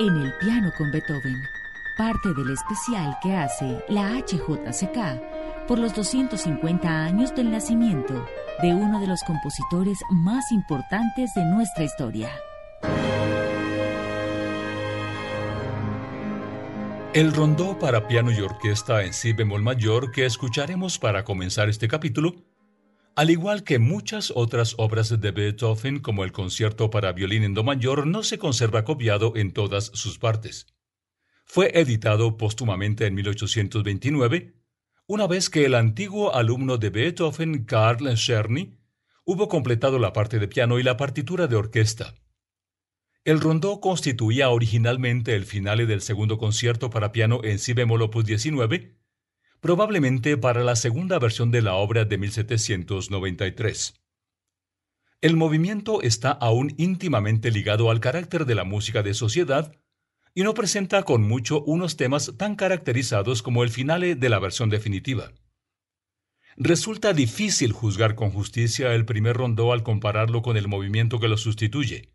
en el piano con Beethoven, parte del especial que hace la HJCK por los 250 años del nacimiento de uno de los compositores más importantes de nuestra historia. El rondó para piano y orquesta en si bemol mayor que escucharemos para comenzar este capítulo, al igual que muchas otras obras de Beethoven como el concierto para violín en do mayor, no se conserva copiado en todas sus partes. Fue editado póstumamente en 1829, una vez que el antiguo alumno de Beethoven, Karl Czerny, hubo completado la parte de piano y la partitura de orquesta. El rondó constituía originalmente el finale del segundo concierto para piano en si bemol opus 19, probablemente para la segunda versión de la obra de 1793. El movimiento está aún íntimamente ligado al carácter de la música de sociedad y no presenta con mucho unos temas tan caracterizados como el finale de la versión definitiva. Resulta difícil juzgar con justicia el primer rondó al compararlo con el movimiento que lo sustituye.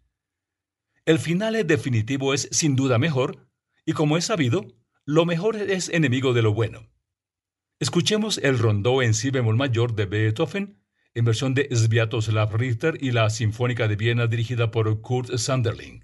El finale definitivo es sin duda mejor, y como es sabido, lo mejor es enemigo de lo bueno. Escuchemos el rondó en si bemol mayor de Beethoven, en versión de Sviatoslav Richter y la Sinfónica de Viena dirigida por Kurt Sanderling.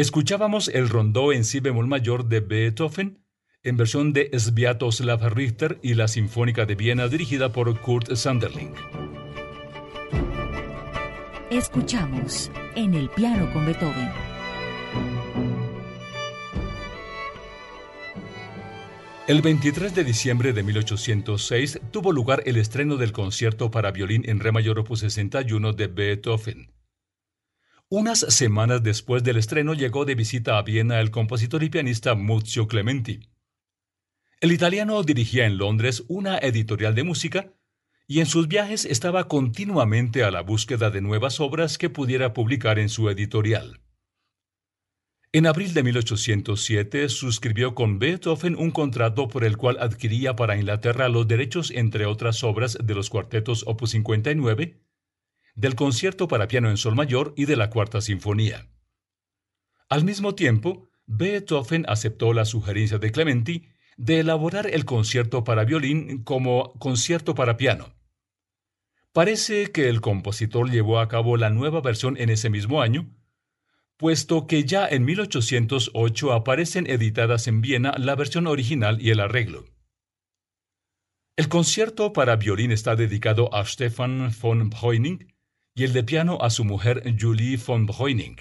Escuchábamos el rondó en si bemol mayor de Beethoven en versión de Sviatoslav Richter y la Sinfónica de Viena dirigida por Kurt Sanderling. Escuchamos en el piano con Beethoven. El 23 de diciembre de 1806 tuvo lugar el estreno del concierto para violín en re mayor opus 61 de Beethoven. Unas semanas después del estreno llegó de visita a Viena el compositor y pianista Muzio Clementi. El italiano dirigía en Londres una editorial de música y en sus viajes estaba continuamente a la búsqueda de nuevas obras que pudiera publicar en su editorial. En abril de 1807 suscribió con Beethoven un contrato por el cual adquiría para Inglaterra los derechos, entre otras obras, de los cuartetos Opus 59, del concierto para piano en sol mayor y de la cuarta sinfonía. Al mismo tiempo, Beethoven aceptó la sugerencia de Clementi de elaborar el concierto para violín como concierto para piano. Parece que el compositor llevó a cabo la nueva versión en ese mismo año, puesto que ya en 1808 aparecen editadas en Viena la versión original y el arreglo. El concierto para violín está dedicado a Stefan von Breuning y el de piano a su mujer Julie von Breuning.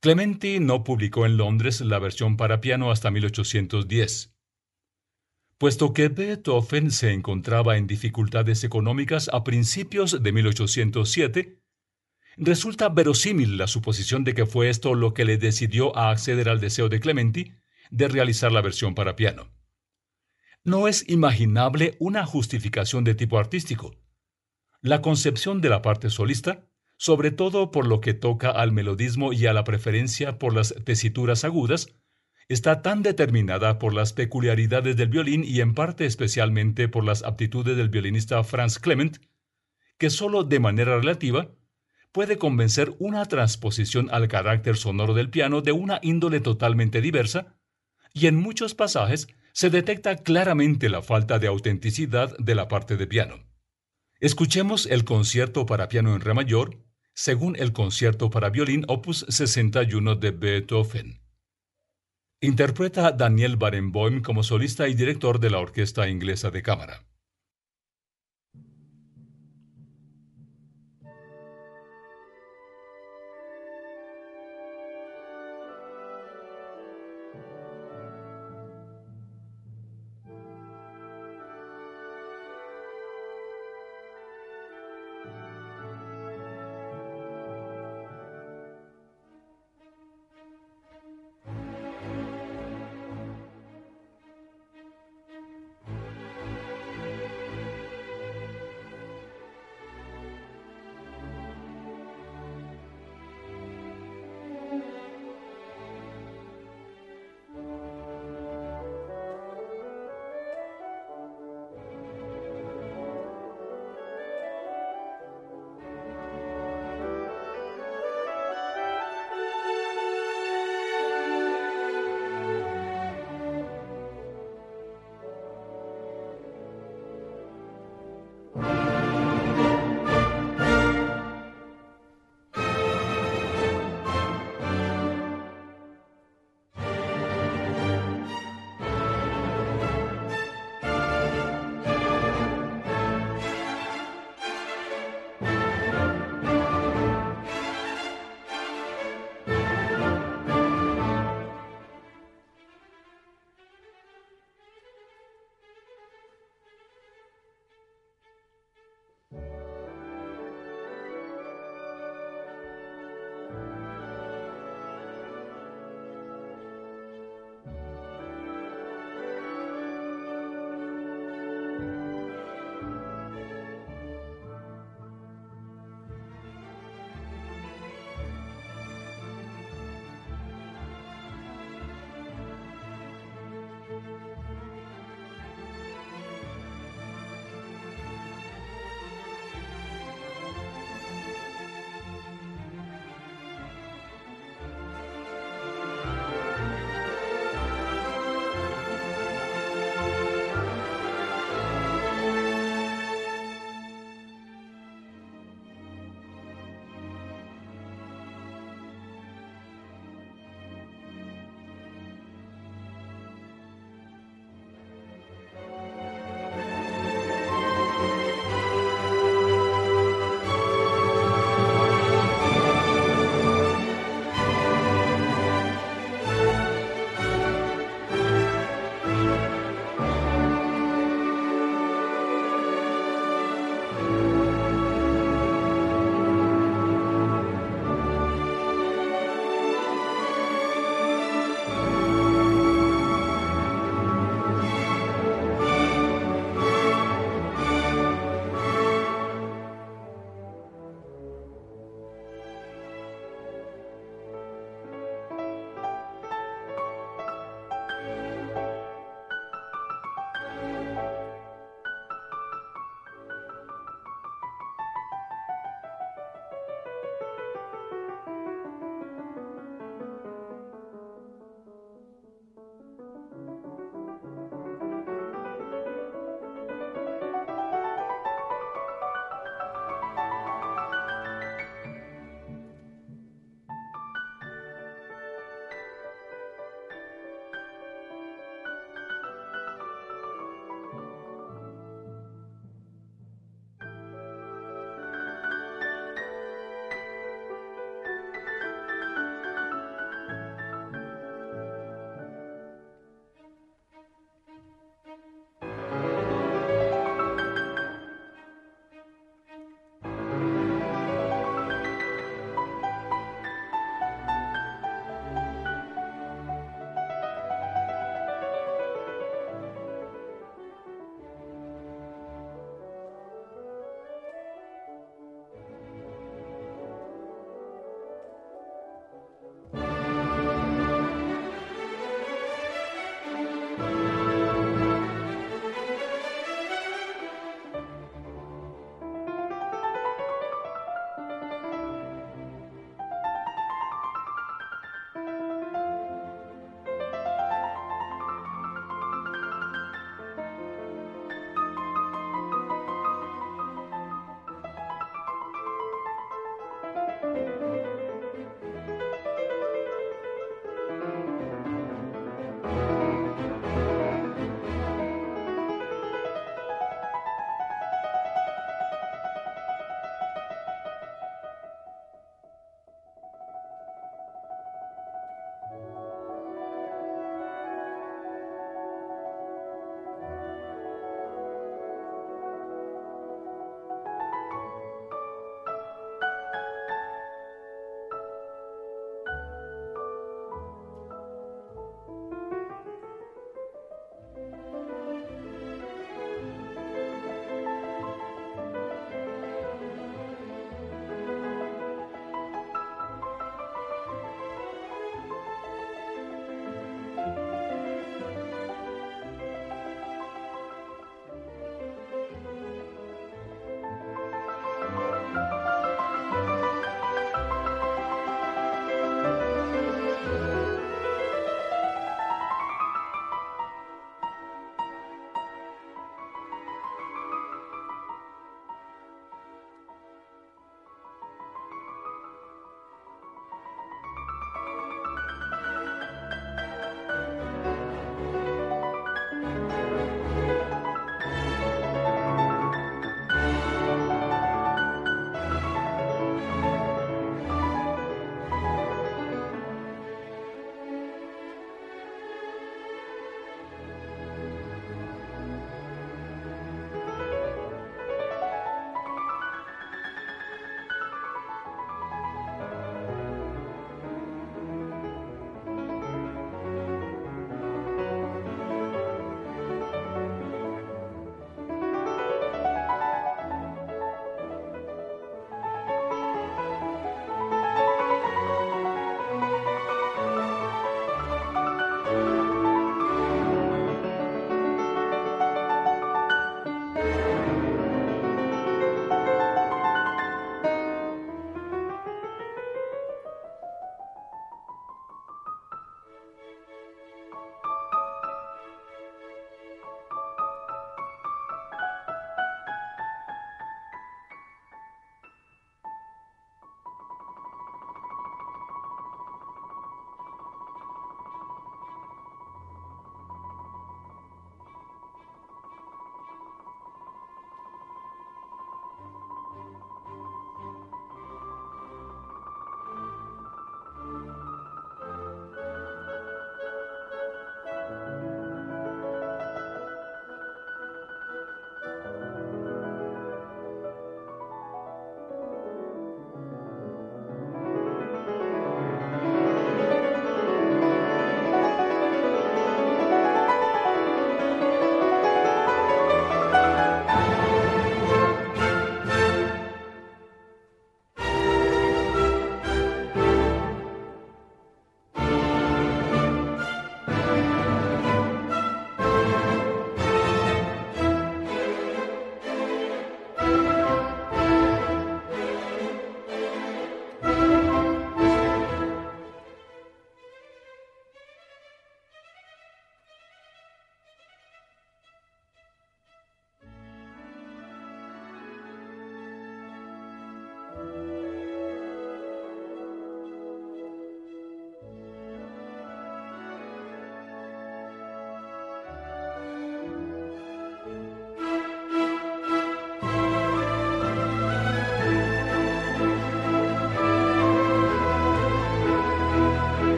Clementi no publicó en Londres la versión para piano hasta 1810. Puesto que Beethoven se encontraba en dificultades económicas a principios de 1807, resulta verosímil la suposición de que fue esto lo que le decidió a acceder al deseo de Clementi de realizar la versión para piano. No es imaginable una justificación de tipo artístico. La concepción de la parte solista, sobre todo por lo que toca al melodismo y a la preferencia por las tesituras agudas, está tan determinada por las peculiaridades del violín y en parte especialmente por las aptitudes del violinista Franz Clement, que solo de manera relativa puede convencer una transposición al carácter sonoro del piano de una índole totalmente diversa, y en muchos pasajes se detecta claramente la falta de autenticidad de la parte de piano. Escuchemos el concierto para piano en re mayor, según el concierto para violín opus 61 de Beethoven. Interpreta Daniel Barenboim como solista y director de la Orquesta Inglesa de Cámara.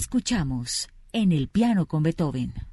Escuchamos en el piano con Beethoven.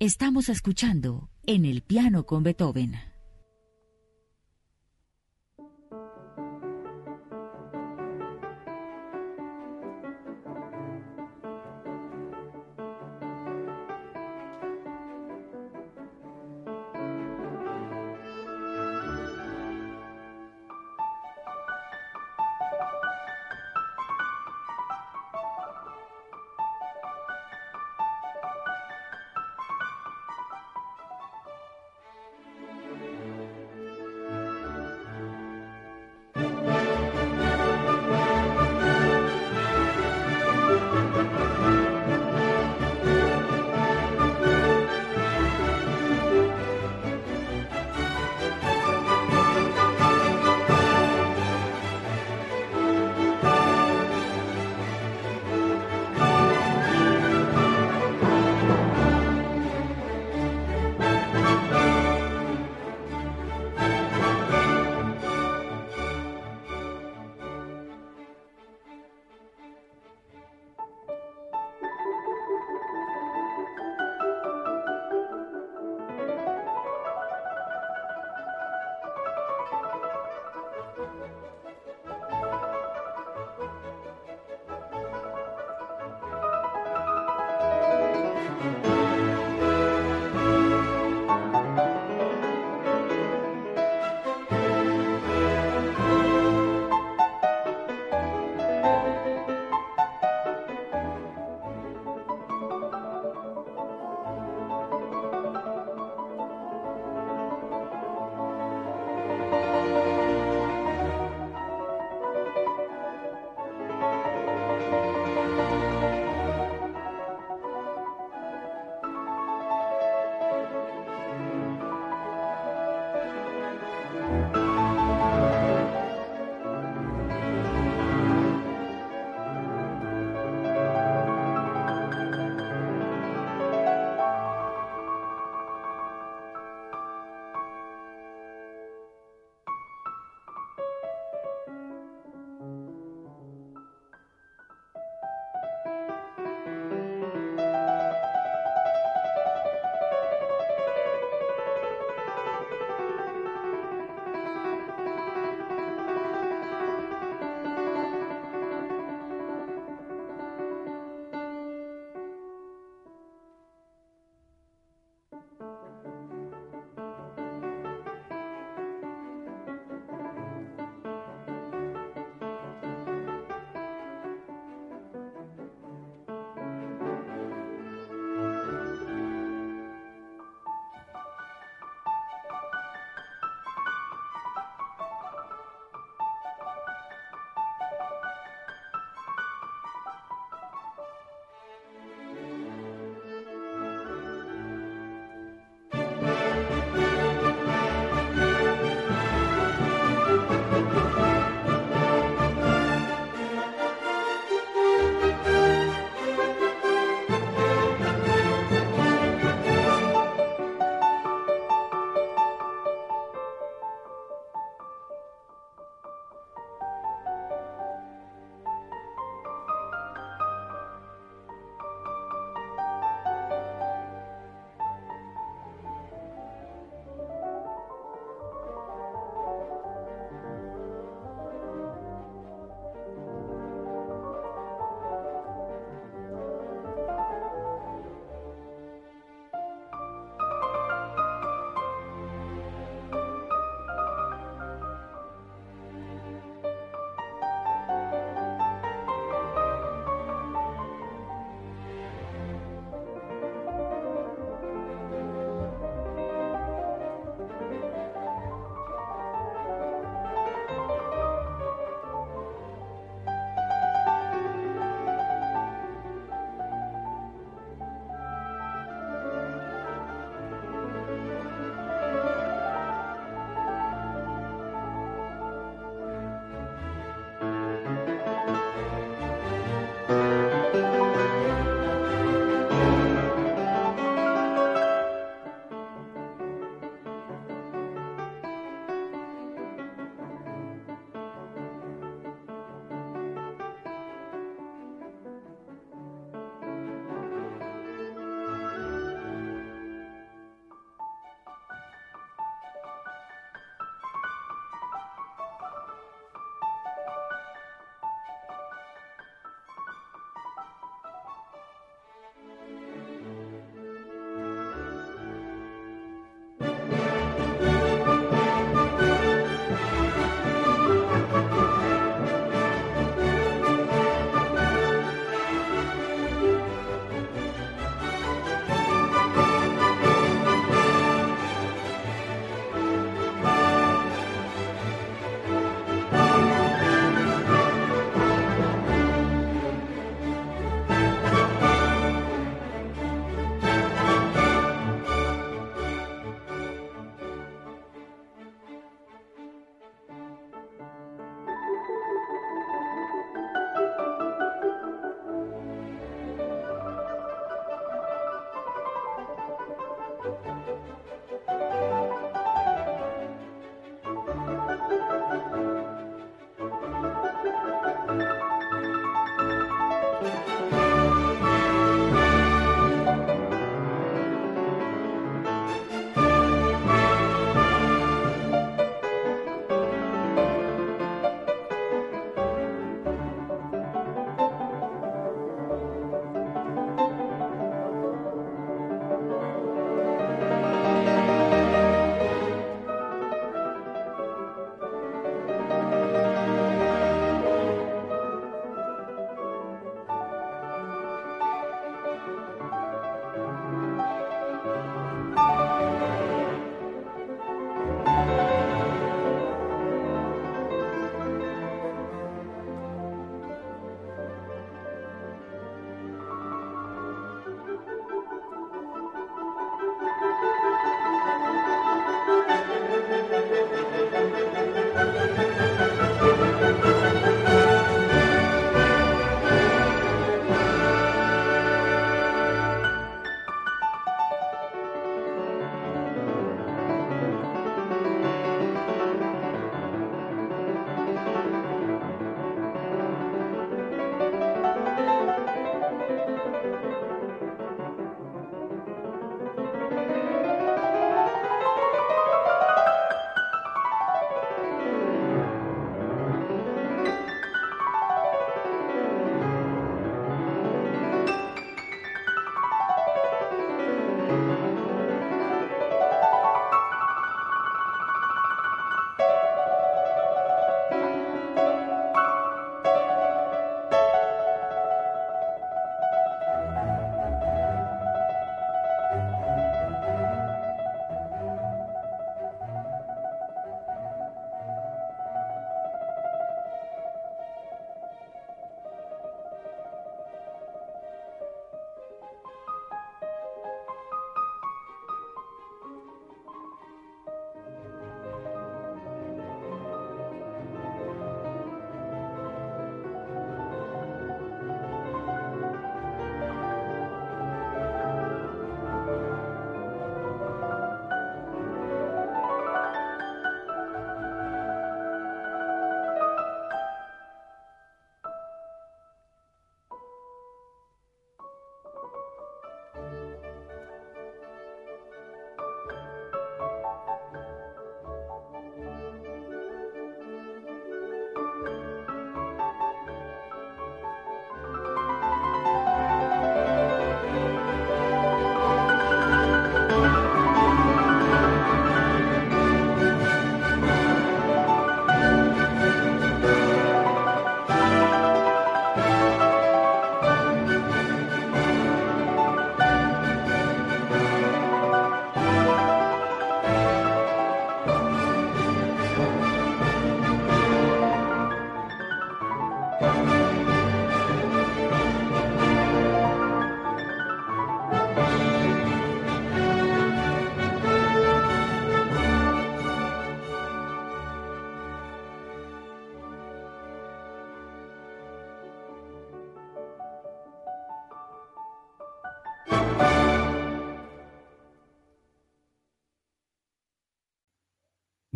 Estamos escuchando En el piano con Beethoven.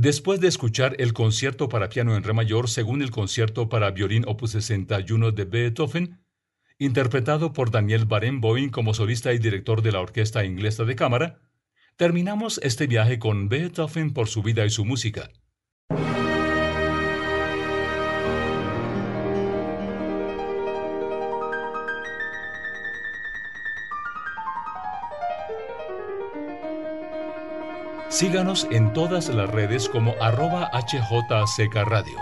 Después de escuchar el concierto para piano en re mayor según el concierto para violín opus 61 de Beethoven, interpretado por Daniel Barenboim como solista y director de la Orquesta Inglesa de Cámara, terminamos este viaje con Beethoven por su vida y su música. Síganos en todas las redes como arroba HJCK Radio.